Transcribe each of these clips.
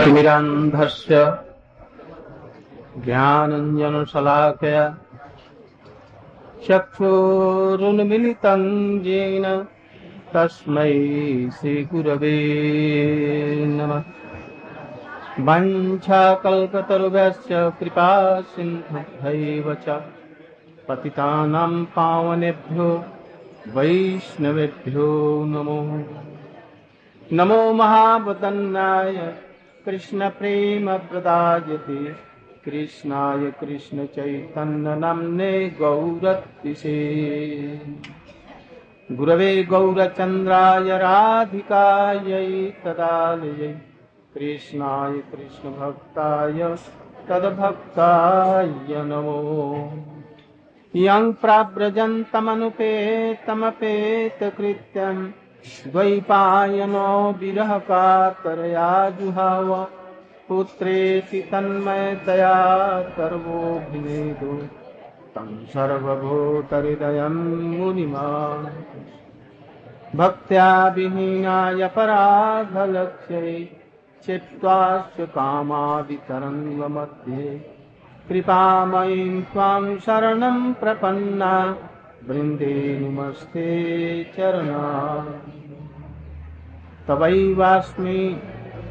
तिमिरान्धस्य ज्ञानञ्जनशलाकया चक्षुरुन्मिलितं येन तस्मै श्रीगुरवे नमः। वञ्छाकल्पतरुभ्यश्च कृपा सिन्धुभ्यैव च। पतितानां पावनेभ्यो वैष्णवेभ्यो नमो। नमो महावदन्नाय कृष्णप्रेमप्रदायते। कृष्णाय कृष्णचैतन्यनाम्ने गौरतिसे गुरवे गौरचन्द्राय राधिकायै तदालयै। कृष्णाय कृष्णभक्ताय तद्भक्ताय नमो। यं प्राव्रजन्तमनुपेतमपेतकृत्यम् द्वैपायनो विरहकातरया जुहाव पुत्रेति तन्मयतया सर्वोऽभिनेदो। तं सर्वभूतहृदयं मुनिमा भक्त्या विहीनाय पराधलक्ष्यै चित्त्वाश्च कामादितरङ्गमध्ये कृपामयीं त्वां शरणं प्रपन्ना। वृन्दे नमस्ते चरणा तवैवास्मि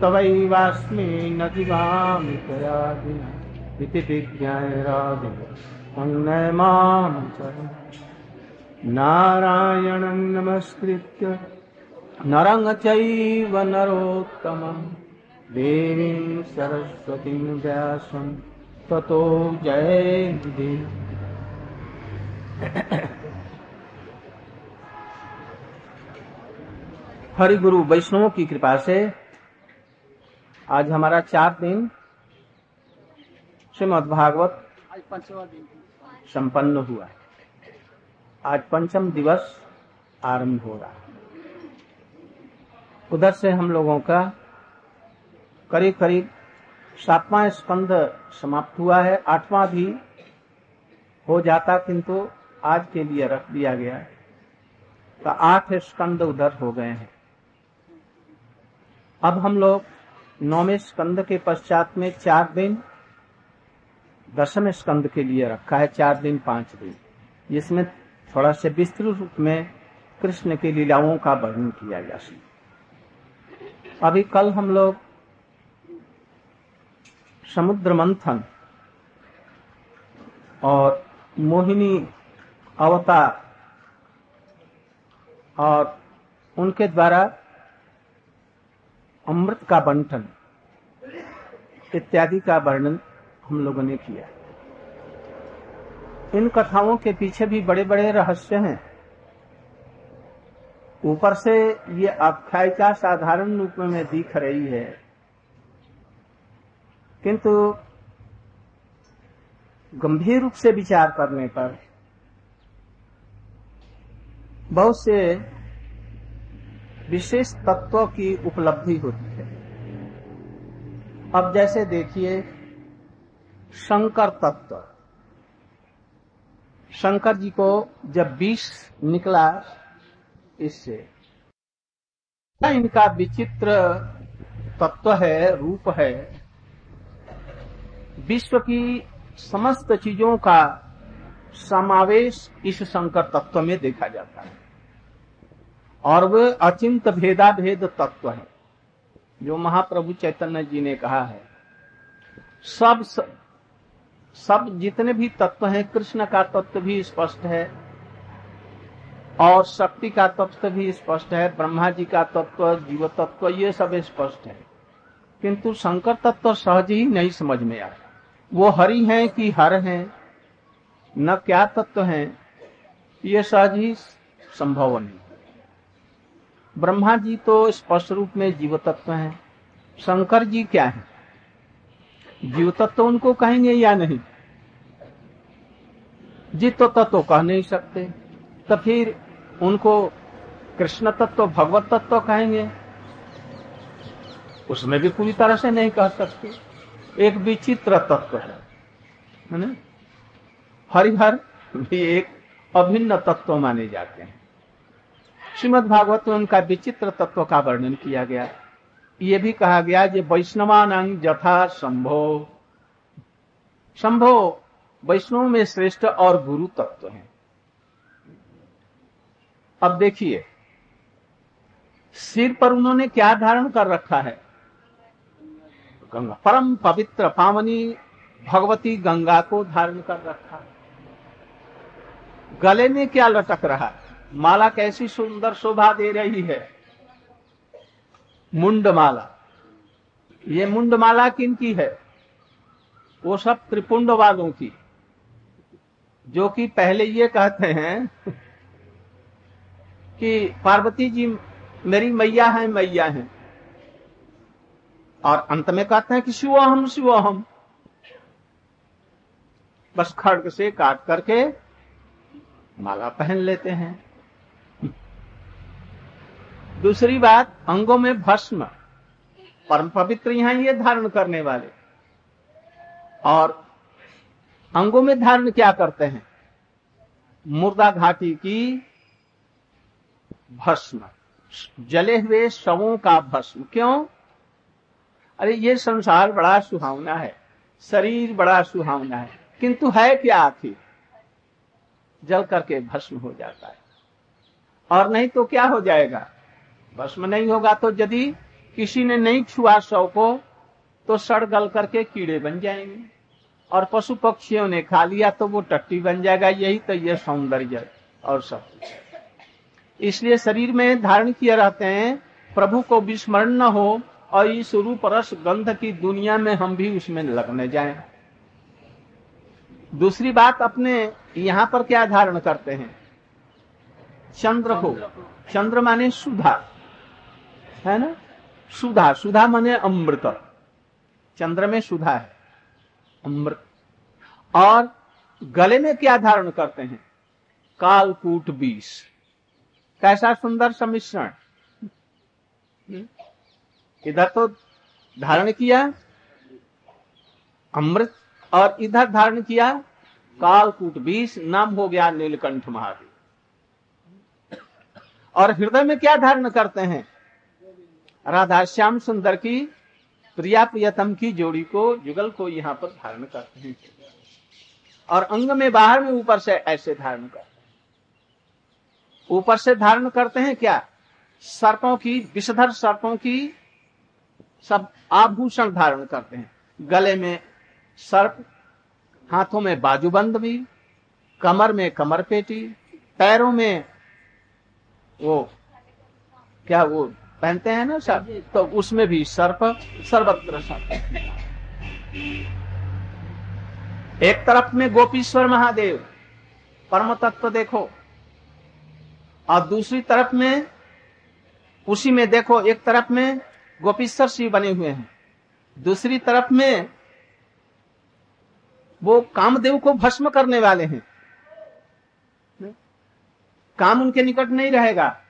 तवैवास्मि न जीवामि त्वया विना इति विज्ञाय राधे। अन्नय माँ नारायणं नमस्कृत्य नरं चैव नरोत्तमं देवीं सरस्वतीं व्यासं, ततो जयन्ति हरि गुरु वैष्णवों की कृपा से आज हमारा चार दिन श्रीमद भागवत संपन्न हुआ आज पंचम दिवस आरंभ हो रहा उधर से हम लोगों का करीब करीब सातवां स्कंद समाप्त हुआ है। आठवां भी हो जाता, किंतु आज के लिए रख दिया गया तो आठ स्कंद उधर हो गए हैं। अब हम लोग नौवे स्कंद के पश्चात में चार दिन, दसवें स्कंद के लिए रखा है चार दिन, पाँच दिन। जिसमें थोड़ा से विस्तृत रूप में कृष्ण की लीलाओं का वर्णन किया जा सकता अभी कल हम लोग समुद्र मंथन और मोहिनी अवतार और उनके द्वारा अमृत का बंटन इत्यादि का वर्णन हम लोगों ने किया। इन कथाओं के पीछे भी बड़े बड़े रहस्य हैं। ऊपर से ये आख्यायिका साधारण रूप में दिख रही है? किंतु गंभीर रूप से विचार करने पर बहुत से विशेष तत्व की उपलब्धि होती है। अब जैसे देखिए, शंकर तत्व। शंकर जी को जब विष निकला इससे इनका विचित्र तत्व है, रूप है? विश्व की समस्त चीज़ों का समावेश इस शंकर तत्व में देखा जाता है। और वह अचिंत भेदा भेद तत्व है, जो महाप्रभु चैतन्य जी ने कहा है। सब सब जितने भी तत्व हैं, कृष्ण का तत्व भी स्पष्ट है, और शक्ति का तत्व भी स्पष्ट है, ब्रह्मा जी का तत्व, जीव तत्व, ये सब स्पष्ट है। किंतु शंकर तत्व सहज ही नहीं समझ में आता वो हरि हैं कि हर हैं, न क्या तत्व हैं, ये सहज ही संभव नहीं। ब्रह्मा जी तो स्पष्ट रूप में जीव तत्व है। शंकर जी क्या है? जीव तत्व उनको कहेंगे या नहीं? जित तत्व कह नहीं सकते। तो फिर उनको कृष्ण तत्व भगवत तत्व कहेंगे? उसमें भी पूरी तरह से नहीं कह सकते। एक विचित्र तत्व है। है ना? हरिहर भी एक अभिन्न तत्व माने जाते हैं। श्रीमद भागवत में उनका विचित्र तत्व का वर्णन किया गया। ये भी कहा गया जे वैष्णवानंग जथा संभो। संभो वैष्णव में श्रेष्ठ और गुरु तत्व हैं। अब देखिए, सिर पर उन्होंने क्या धारण कर रखा है? गंगा। परम पवित्र पावनी भगवती गंगा को धारण कर रखा। है गले में क्या लटक रहा है? माला कैसी सुंदर शोभा दे रही है। मुंड माला ये मुंड माला किन की है? वो सब त्रिपुंड वालों की। जो कि पहले ये कहते हैं कि पार्वती जी मेरी मैया है मैया है। और अंत में कहते हैं कि शिव हम शिव हम बस खड़ग से काट करके माला पहन लेते हैं। दूसरी बात, अंगों में भस्म। परम पवित्र यहाँ ये धारण करने वाले। और अंगों में धारण क्या करते हैं? मुर्दा घाटी की भस्म। जले हुए शवों का भस्म। क्यों? अरे ये संसार बड़ा सुहावना है। शरीर बड़ा सुहावना है। किंतु है क्या आखिर? जल करके भस्म हो जाता है। और नहीं तो क्या हो जाएगा? भस्म नहीं होगा तो यदि किसी ने नहीं छुआ शव को तो सड़ गल करके कीड़े बन जाएँगे। और पशु पक्षियों ने खा लिया तो वो टट्टी बन जाएगा। यही तो ये सौंदर्य और सब। इसलिए शरीर में धारण किए रहते हैं, प्रभु को विस्मरण न हो और इस रूप रस गंध की दुनिया में हम भी उसमें लगने जाएँ। दूसरी बात अपने यहाँ पर क्या धारण करते हैं? चंद्र को। चंद्र माने सुधा। है ना? सुधा सुधा माने अमृत। चंद्र में सुधा है, अमृत। और गले में क्या धारण करते हैं? कालकूट बीस। कैसा सुंदर सम्मिश्रण। इधर तो धारण किया अमृत, और इधर धारण किया कालकूट बीस, नाम हो गया नीलकंठ महादेव। और हृदय में क्या धारण करते हैं? राधा श्याम सुंदर की प्रिया प्रियतम की जोड़ी को जुगल को यहाँ पर धारण करते हैं। और अंग में बाहर में ऊपर से ऐसे धारण करते ऊपर से धारण करते हैं क्या? सर्पों की, विषधर सर्पों की सब आभूषण धारण करते हैं। गले में सर्प, हाथों में बाजूबंद भी कमर में कमर पेटी, पैरों में वो, क्या वो पहनते हैं ना सर्प तो उसमें भी सर्प, सर्वत्र सर्प। एक तरफ़ में गोपीश्वर महादेव परम तत्व देखो, और दूसरी तरफ़ में, उसी में देखो, एक तरफ़ में गोपीश्वर शिव बने हुए हैं। दूसरी तरफ़ में, वो कामदेव को भस्म करने वाले हैं। काम उनके निकट नहीं रहेगा।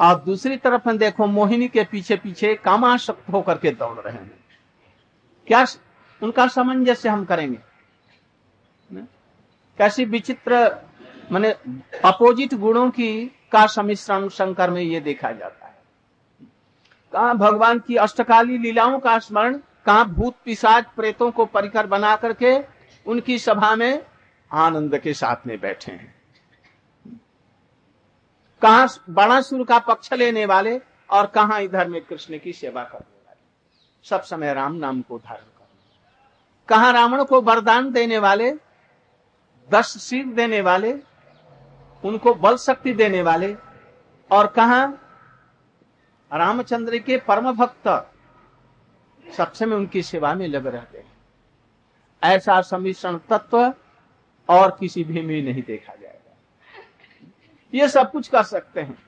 और दूसरी तरफ़ में देखो, मोहिनी के पीछे पीछे कामाशक्त होकर के दौड़ रहे हैं। क्या उनका सामंजस्य हम करेंगे? कैसी विचित्र, मैंने अपोजिट गुणों की का सम्मिश्रण शंकर में ये देखा जाता है। कहा भगवान की अष्टकाली लीलाओं का स्मरण, कहा भूत पिशाच प्रेतों को परिकर बना करके उनकी सभा में आनंद के साथ में बैठे हैं। कहा बाणासुर का पक्ष लेने वाले और कहा इधर में कृष्ण की सेवा करने वाले। सब समय राम नाम को धारण कर कहा रावण को वरदान देने वाले, दस सिर देने वाले, उनको बल शक्ति देने वाले और कहा रामचंद्र के परम भक्त सबसे में उनकी सेवा में लग रहते हैं। ऐसा सम्मिश्रण तत्व और किसी भी में नहीं देखा जाएगा। ये सब कुछ कर सकते हैं।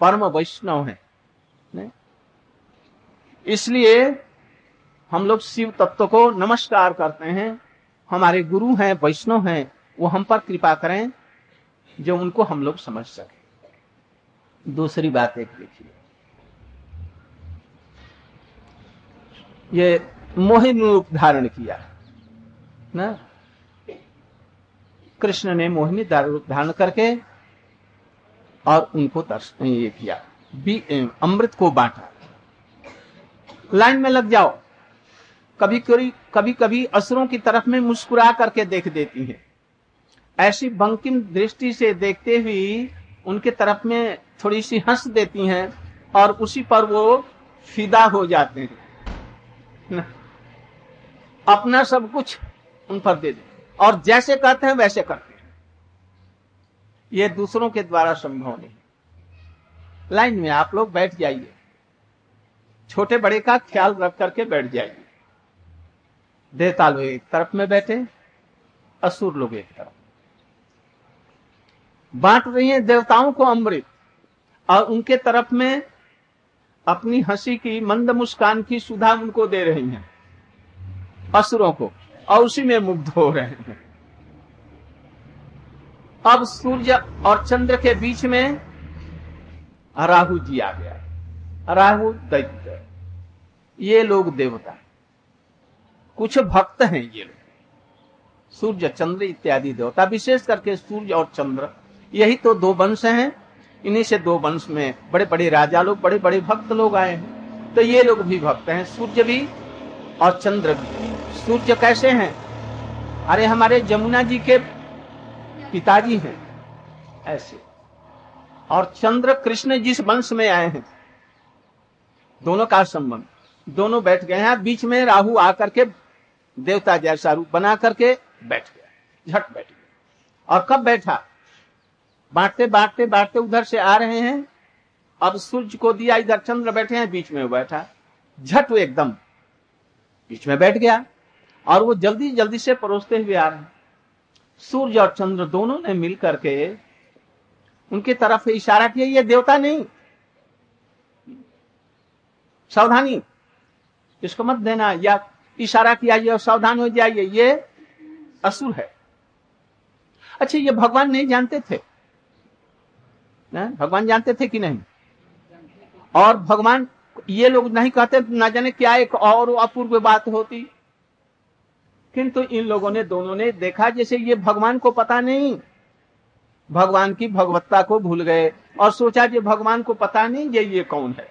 परम वैष्णव है। इसलिए हम लोग शिव तत्व को नमस्कार करते हैं। हमारे गुरु हैं, वैष्णव हैं, वो हम पर कृपा करें जो उनको हम लोग समझ सके। दूसरी बात एक देखिए। ये मोहिनी रूप धारण किया। ना? कृष्ण ने मोहिनी रूप धारण करके और उनको दर्शन ये किया। अमृत को बांटा। लाइन में लग जाओ। कभी कभी कभी कभी असुरों की तरफ़ में मुस्कुरा करके देख देती है। ऐसी बंकिम दृष्टि से देखते हुए उनके तरफ़ में थोड़ी सी हंस देती हैं और उसी पर वो फिदा हो जाते हैं। अपना सब कुछ उन पर दे दे। और जैसे कहते हैं, वैसे करते ये दूसरों के द्वारा संभव नहीं। लाइन में आप लोग बैठ जाइए। छोटे बड़े का ख्याल रख करके बैठ जाइए। देवता लोग एक तरफ़ में बैठे, असुर लोग एक तरफ़। बांट रही हैं देवताओं को अमृत, और उनके तरफ़ में अपनी हँसी की, मंद मुस्कान की सुधा उनको दे रही हैं, असुरों को, और उसी में मुग्ध हो रहे हैं। अब सूर्य और चंद्र के बीच में राहु जी आ गया। राहु दैत्य। ये लोग देवता कुछ भक्त हैं ये लोग। सूर्य, चंद्र इत्यादि देवता। विशेष करके सूर्य और चंद्र। यही तो दो वंश हैं। इन्हीं से दो वंश में बड़े बड़े राजा लोग बड़े बड़े भक्त लोग आए हैं। तो ये लोग भी भक्त हैं। सूर्य भी और चंद्र भी। सूर्य कैसे हैं? अरे हमारे जमुना जी के पिताजी हैं, ऐसे। और चंद्र कृष्ण जिस वंश में आए हैं, दोनों का संबंध, दोनों बैठ गए हैं, बीच में राहु आकर के देवता जैसा रूप बना करके बैठ गया, झट बैठ गया। और कब बैठा? बांटते बांटते बांटते उधर से आ रहे हैं, अब सूर्य को दिया इधर चंद्र बैठे हैं, बीच में बैठा, झट एकदम, बीच में बैठ गया, और वो जल्दी जल्दी से परोसते हुए आ रहे हैं। सूर्य और चंद्र दोनों ने मिल करके उनकी तरफ़ इशारा किया, ये देवता नहीं, सावधानी, इसको मत देना, या इशारा किया, ये सावधान हो जाइए, ये असुर है अच्छा ये भगवान नहीं जानते थे, ना? भगवान जानते थे कि नहीं और भगवान, ये लोग नहीं कहते, ना जाने क्या एक और अपूर्व बात होती किंतु इन लोगों ने, दोनों ने देखा जैसे ये भगवान को पता नहीं। भगवान की भगवत्ता को भूल गए और सोचा कि भगवान को पता नहीं ये ये कौन है।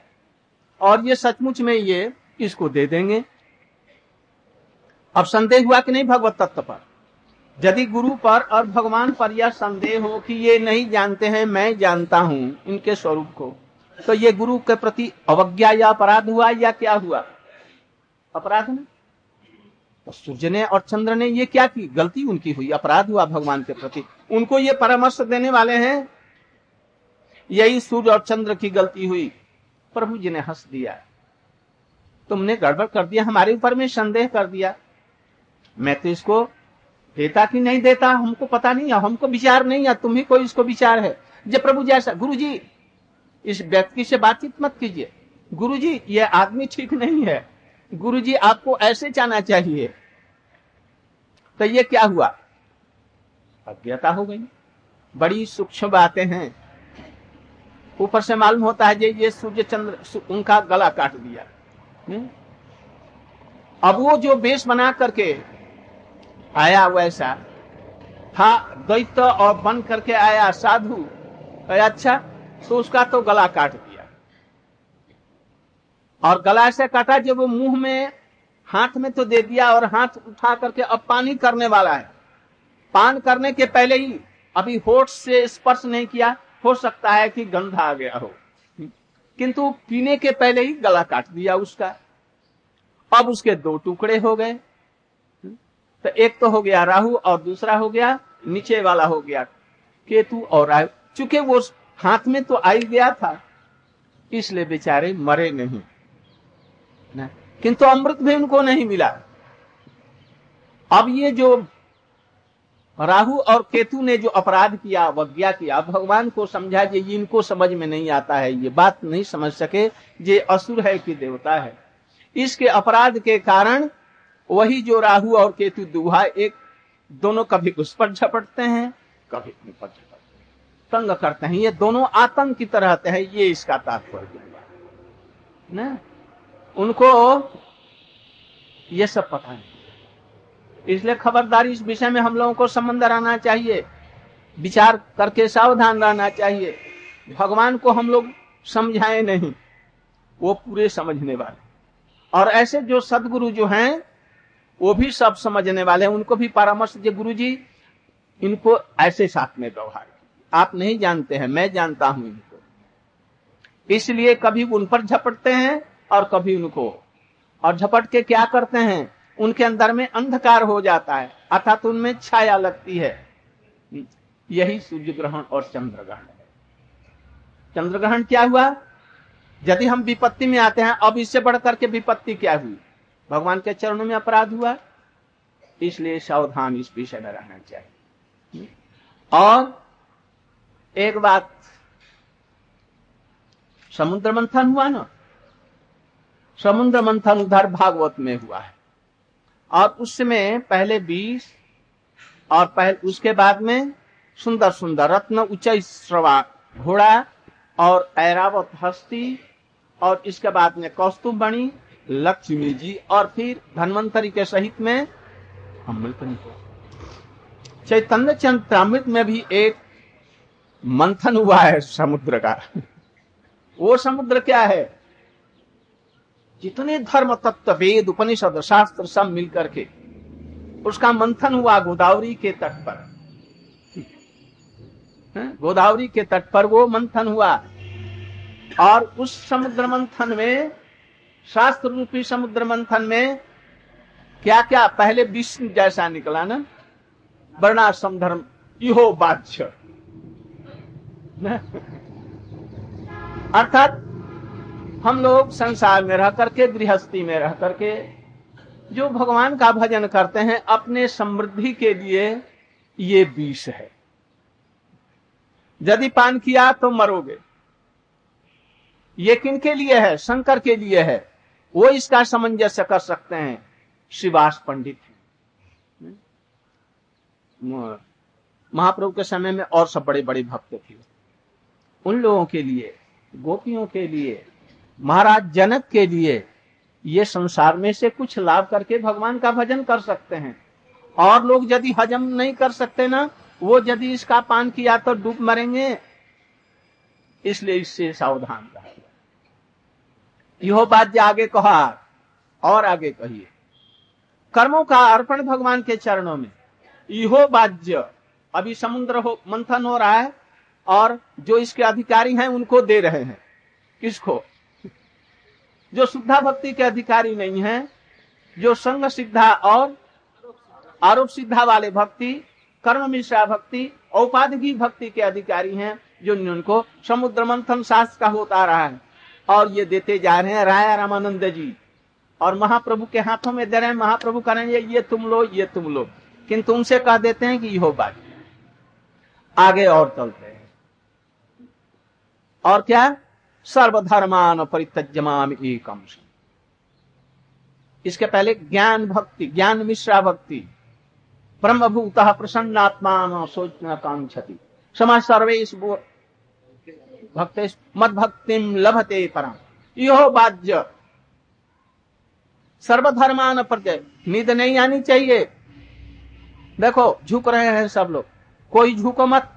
और ये सचमुच में ये इसको दे देंगे। अब संदेह हुआ कि नहीं भगवत तत्व पर? यदि गुरु पर और भगवान पर यह संदेह हो कि ये नहीं जानते हैं, मैं जानता हूँ इनके स्वरूप को तो ये गुरु के प्रति अवज्ञा या अपराध हुआ या क्या हुआ? अपराध में सूर्य ने और चंद्र ने ये क्या की? गलती उनकी हुई, अपराध हुआ भगवान के प्रति। उनको ये परामर्श देने वाले हैं, यही सूर्य और चंद्र की गलती हुई। प्रभु जी ने हंस दिया। तुमने गड़बड़ कर दिया, हमारे ऊपर में संदेह कर दिया। मैं तो इसको देता कि नहीं देता, हमको पता नहीं है हमको विचार नहीं है तुम ही कोई इसको विचार है। जब प्रभु जी ऐसा गुरु जी, इस व्यक्ति से बातचीत मत कीजिए। गुरु जी, ये आदमी ठीक नहीं है। गुरु जी आपको ऐसे जाना चाहिए। तो ये क्या हुआ? अज्ञता हो गई। बड़ी सूक्ष्म बातें हैं। ऊपर से मालूम होता है ये सूर्य चंद्र उनका गला काट दिया। हम्म? अब वो जो बेस बना करके आया वैसा था दैत्य और बन करके आया साधु अच्छा तो उसका तो गला काट और गला ऐसे काटा जब वो मुँह में हाथ में तो दे दिया और हाथ उठा करके अब पानी करने वाला है। पान करने के पहले ही अभी होठ से स्पर्श नहीं किया, हो सकता है कि गंध आ गया हो। किंतु पीने के पहले ही गला काट दिया उसका। अब उसके दो टुकड़े हो गए। तो एक तो हो गया राहु और दूसरा हो गया नीचे वाला हो गया केतु और राहु चूँकि वो हाथ में तो आई गया था, इसलिए बेचारे मरे नहीं। किंतु अमृत भी उनको नहीं मिला। अब ये जो राहु और केतु ने जो अपराध किया, अवज्ञा किया भगवान को समझा ये इनको समझ में नहीं आता है, ये बात नहीं समझ सके, ये असुर है कि देवता है। इसके अपराध के कारण वही जो राहु और केतु दुहा, एक दोनों कभी उस पर झपटते हैं, कभी उन पर झपटते तंग करते हैं। ये दोनों आतंक की तरह ये इसका तात्पर्य न? उनको ये सब पता है। इसलिए खबरदारी इस विषय में हम लोगों को संबंध रहना चाहिए, विचार करके सावधान रहना चाहिए। भगवान को हम लोग समझाए नहीं, वो पूरे समझने वाले। और ऐसे जो सदगुरु जो हैं, वो भी सब समझने वाले हैं। उनको भी परामर्श जो गुरु जी इनको ऐसे साथ में व्यवहार आप नहीं जानते हैं, मैं जानता हूँ इनको। इसलिए कभी उन पर झपटते हैं और कभी उनको। और झपट के क्या करते हैं? उनके अंदर में अंधकार हो जाता है, अर्थात उनमें छाया लगती है। यही सूर्य ग्रहण और चंद्र ग्रहण। है चंद्र ग्रहण क्या हुआ? यदि हम विपत्ति में आते हैं, अब इससे बढ़कर के विपत्ति क्या हुई? भगवान के चरणों में अपराध हुआ। इसलिए सावधान इस विषय में रहना चाहिए। और एक बात, समुद्र मंथन हुआ ना? समुद्र मंथन उधर भागवत में हुआ है। और उसमें पहले बीस, और पहले, उसके बाद में सुंदर सुंदर रत्न, उच्च श्रवा, घोड़ा, और ऐरावत हस्ती, और इसके बाद में कौस्तुभ बनी लक्ष्मी जी, और फिर धनवंतरी के सहित में अमृत चैतन्य चंद्रामृत में भी एक मंथन हुआ है समुद्र का। वो समुद्र क्या है? जितने धर्म तत्व वेद, उपनिषद, शास्त्र सब मिलकर के, उसका मंथन हुआ गोदावरी के तट पर। गोदावरी के तट पर वो मंथन हुआ। और उस समुद्र मंथन में, शास्त्र रूपी समुद्र मंथन में क्या क्या पहले विष्णु जैसा निकला ना? वर्णाश्रम धर्म, इहो बाध्य अर्थात हम लोग संसार में रह करके, गृहस्थी में रह करके जो भगवान का भजन करते हैं, अपने समृद्धि के लिए ये विष है। यदि पान किया तो मरोगे। ये किनके लिए है? शंकर के लिए है। वो इसका सामंजस्य कर सकते हैं। शिवास पंडित महाप्रभु के समय में और सब बड़े बड़े भक्त थे। उन लोगों के लिए, गोपियों के लिए महाराज जनक के लिए ये संसार में से कुछ लाभ करके भगवान का भजन कर सकते हैं। और लोग यदि हजम नहीं कर सकते ना, वो यदि इसका पान किया तो डूब मरेंगे। इसलिए इससे सावधान रहा यह बात जो आगे कहा, और आगे कहिए। कर्मों का अर्पण भगवान के चरणों में। इहो बाज्य अभी समुद्र हो, मंथन हो रहा है, और जो इसके अधिकारी हैं, उनको दे रहे हैं। किसको? जो शुद्धा भक्ति के अधिकारी नहीं है, जो संग सिद्धा और आरोप सिद्धा वाले भक्ति कर्म मिश्रा भक्ति, औपाधिकी भक्ति के अधिकारी हैं, जो उनको समुद्र मंथन शास्त्र का होता रहा है और ये देते जा रहे हैं राया रामानंद जी। और महाप्रभु के हाथों में दे रहे हैं, महाप्रभु करेंगे, ये तुम लो, ये तुम लो। किंतु उनसे कह देते हैं कि हो बात आगे और चलते हैं। और क्या? सर्वधर्मान परित्यजमान एकम इसके पहले ज्ञान भक्ति, ज्ञान मिश्रा भक्ति। ब्रह्म ब्रह्मभूत प्रसन्नात्मा सोचना कांक्षति समाज सर्वेश भक्त मद भक्ति लभते परम यो बाध्य। सर्वधर्मान प्रत्यय नींद नहीं आनी चाहिए। देखो, झुक रहे हैं सब लोग। कोई झुको मत।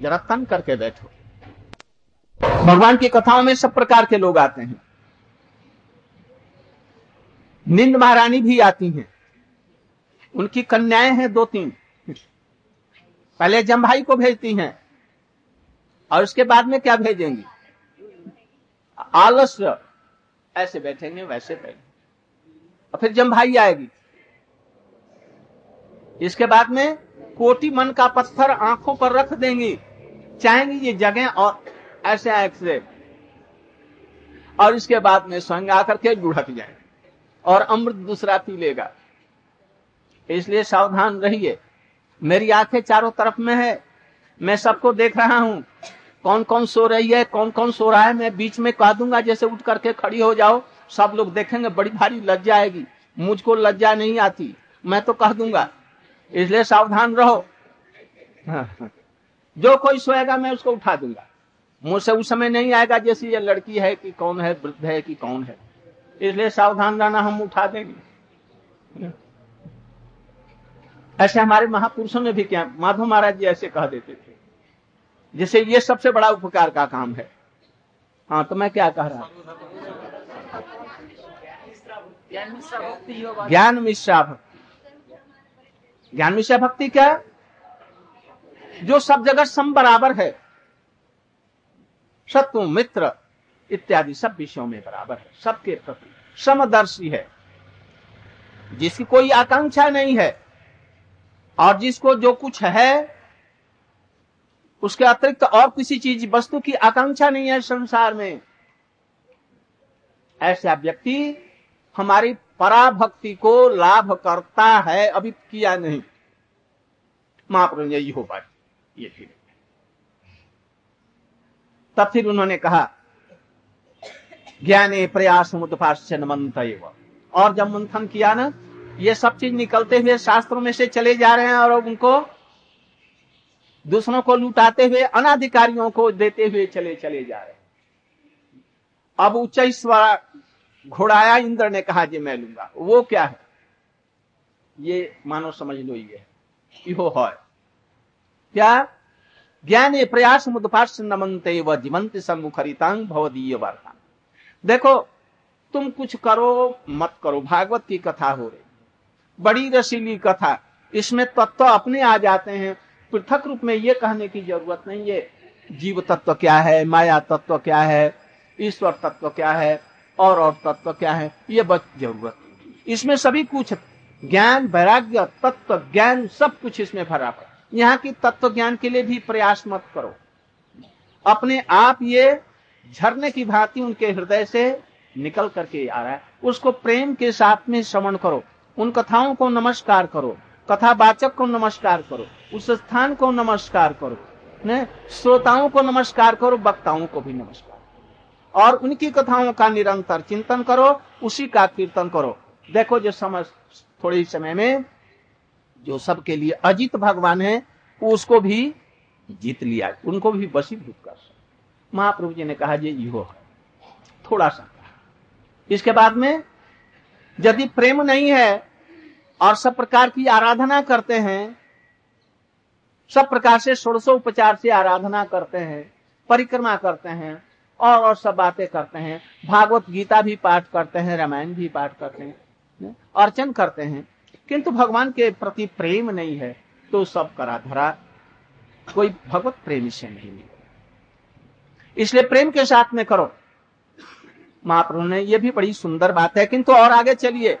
जरा तन करके बैठो। भगवान की कथाओं में सब प्रकार के लोग आते हैं। निंद महारानी भी आती हैं। उनकी कन्याएँ हैं दो तीन। पहले जम्भाई को भेजती हैं, और उसके बाद में क्या भेजेंगी? आलस। ऐसे बैठेंगे, वैसे बैठेंगे। और फिर जम्भाई आएगी। इसके बाद में कोटि मन का पत्थर आँखों पर रख देंगी। चाहेंगी ये जगह और ऐसे ऐसे और इसके बाद में स्वयं आकर के लुढ़क जाए और अमृत दूसरा पी लेगा। इसलिए सावधान रहिए। मेरी आँखें चारों तरफ़ में है। मैं सबको देख रहा हूँ। कौन कौन सो रही है कौन कौन सो रहा है, मैं बीच में कह दूँगा, जैसे उठ करके खड़ी हो जाओ, सब लोग देखेंगे, बड़ी भारी लज्जा आएगी। मुझको लज्जा नहीं आती। मैं तो कह दूँगा। इसलिए सावधान रहो। जो कोई सोएगा, मैं उसको उठा दूँगा। मुझसे उस समय नहीं आएगा जैसे ये लड़की है कि कौन है, वृद्ध है कि कौन है। इसलिए सावधान रहना हम उठा देंगे। ऐसे हमारे महापुरुषों ने भी क्या, माधव महाराज जी ऐसे कह देते थे, जैसे ये सबसे बड़ा उपकार का काम है। हाँ तो मैं क्या कह रहा ज्ञान मिश्रा भक्ति। ज्ञान मिश्रा भक्ति क्या? जो सब जगह सम बराबर है। शत्रु मित्र इत्यादि सब विषयों में बराबर है, सबके प्रति समदर्शी है। जिसकी कोई आकांक्षा नहीं है और जिसको जो कुछ है, उसके अतिरिक्त और किसी चीज़, वस्तु की आकांक्षा नहीं है संसार में। ऐसा व्यक्ति हमारी पराभक्ति को लाभ करता है, अभी किया नहीं। महाप्रभु यही हो पाए ये तब फिर उन्होंने कहा, ज्ञाने प्रयास मुदपाश्चन मंत और जब मंथन किया ना, ये सब चीज़ निकलते हुए शास्त्रों में से चले जा रहे हैं और उनको दूसरों को लुटाते हुए, अनाधिकारियों को देते हुए चले चले जा रहे हैं। अब उच्च घोड़ाया इंद्र ने कहा, जी मैं लूँगा। वो क्या है? ये मानो समझ लो ये यो है। क्या? ज्ञान प्रयास मुदपाश नमनते व जीवंत सम्मुखरितांग भवदीय वार्ता। देखो, तुम कुछ करो, मत करो। भागवत की कथा हो रही बड़ी रसीली कथा। इसमें तत्व अपने आ जाते हैं। पृथक रूप में ये कहने की ज़रूरत नहीं है, जीव तत्व क्या है, माया तत्व क्या है, ईश्वर तत्व क्या है, और और तत्व क्या है, ये बस ज़रूरत। इसमें सभी कुछ ज्ञान, वैराग्य, तत्व, ज्ञान सब कुछ इसमें भरा पड़ा यहाँ की तत्व ज्ञान के लिए भी प्रयास मत करो। अपने आप ये झरने की भांति उनके हृदय से निकल करके आ रहा है। उसको प्रेम के साथ में श्रवण करो। उन कथाओं को नमस्कार करो। कथावाचक को नमस्कार करो। उस स्थान को नमस्कार करो। ने, श्रोताओं को नमस्कार करो, वक्ताओं को भी नमस्कार। और उनकी कथाओं का निरंतर चिंतन करो, उसी का कीर्तन करो। देखो जो समझ थोड़े समय में जो सबके लिए अजित भगवान है, उसको भी जीत लिया, उनको भी वशीभूत कर महाप्रभु जी ने कहा जी यो है। थोड़ा सा इसके बाद में, यदि प्रेम नहीं है और सब प्रकार की आराधना करते हैं, सब प्रकार से षोड़शो उपचार से आराधना करते हैं, परिक्रमा करते हैं, और और सब बातें करते हैं, भागवत गीता भी पाठ करते हैं, रामायण भी पाठ करते हैं, अर्चन करते हैं किंतु भगवान के प्रति प्रेम नहीं है तो सब करा धरा कोई भगवत प्रेमी से नहीं मिले। इसलिए प्रेम के साथ में करो। महाप्रभु ने यह भी बड़ी सुंदर बात है, किंतु और आगे चलिए।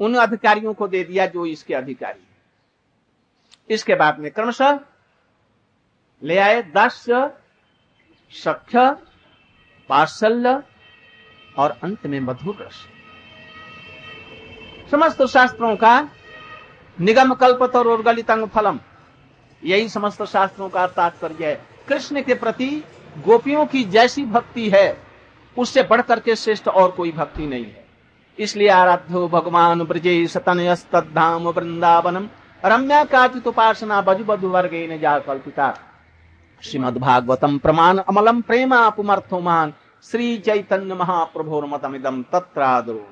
उन अधिकारियों को दे दिया जो इसके अधिकारी इसके बाद में क्रमशः ले आए दस, सख्य पार्सल्य और अंत में मधुर रस। समस्त शास्त्रों का निगम कल्पत और गलितंग फलम। यही समस्त शास्त्रों का तात्पर्य है। कृष्ण के प्रति गोपियों की जैसी भक्ति है, उससे बढ़कर करके श्रेष्ठ और कोई भक्ति नहीं है। इसलिए आराध्यो भगवान ब्रजे सतनयस्तम वृंदावनम, रम्या काचित उपासना बजु बधु वर्गे ने जा कल्पिता। श्रीमद भागवतम प्रमाण अमलम प्रेमा पुमर्थोमान श्री चैतन्य महाप्रभोर मतमिदम तत्रादो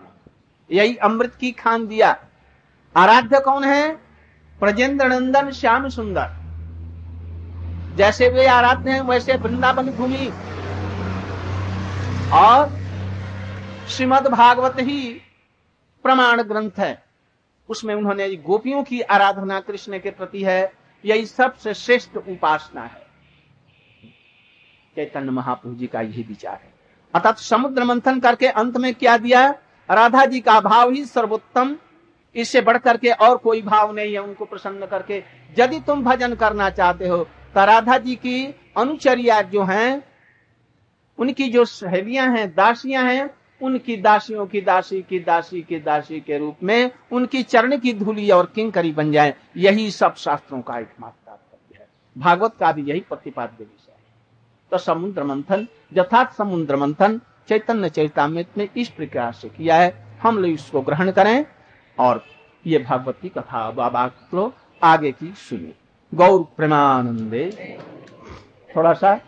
यही अमृत की खान दिया। आराध्य कौन है? प्रजेंद्र नंदन श्याम सुंदर। जैसे वे आराध्य हैं, वैसे वृंदावन भूमि। और श्रीमद भागवत ही प्रमाण ग्रंथ है। उसमें उन्होंने गोपियों की आराधना कृष्ण के प्रति है। यही सबसे श्रेष्ठ उपासना है। चैतन्य महाप्रभु जी का यही विचार है। अर्थात समुद्र मंथन करके अंत में क्या दिया? राधा जी का भाव ही सर्वोत्तम। इससे बढ़कर के और कोई भाव नहीं है उनको प्रसन्न करके। यदि तुम भजन करना चाहते हो तो राधा जी की अनुचरिया जो हैं, उनकी जो सहेलियाँ हैं, दासियाँ हैं, उनकी दासियों की दासी की दासी की दासी के रूप में उनकी चरण की धूली और किंकरी बन जाए, यही सब शास्त्रों का एकमात्र तात्पर्य है। भागवत का भी यही प्रतिपाद्य विषय है। तो समुद्र मंथन, यथार्थ समुद्र मंथन चैतन्य चैतामृत में इस प्रकार से किया है। हम लोग इसको ग्रहण करें और ये भागवत कथा बाबा को आगे की सुनिए। गौर प्रेमानंदे। थोड़ा सा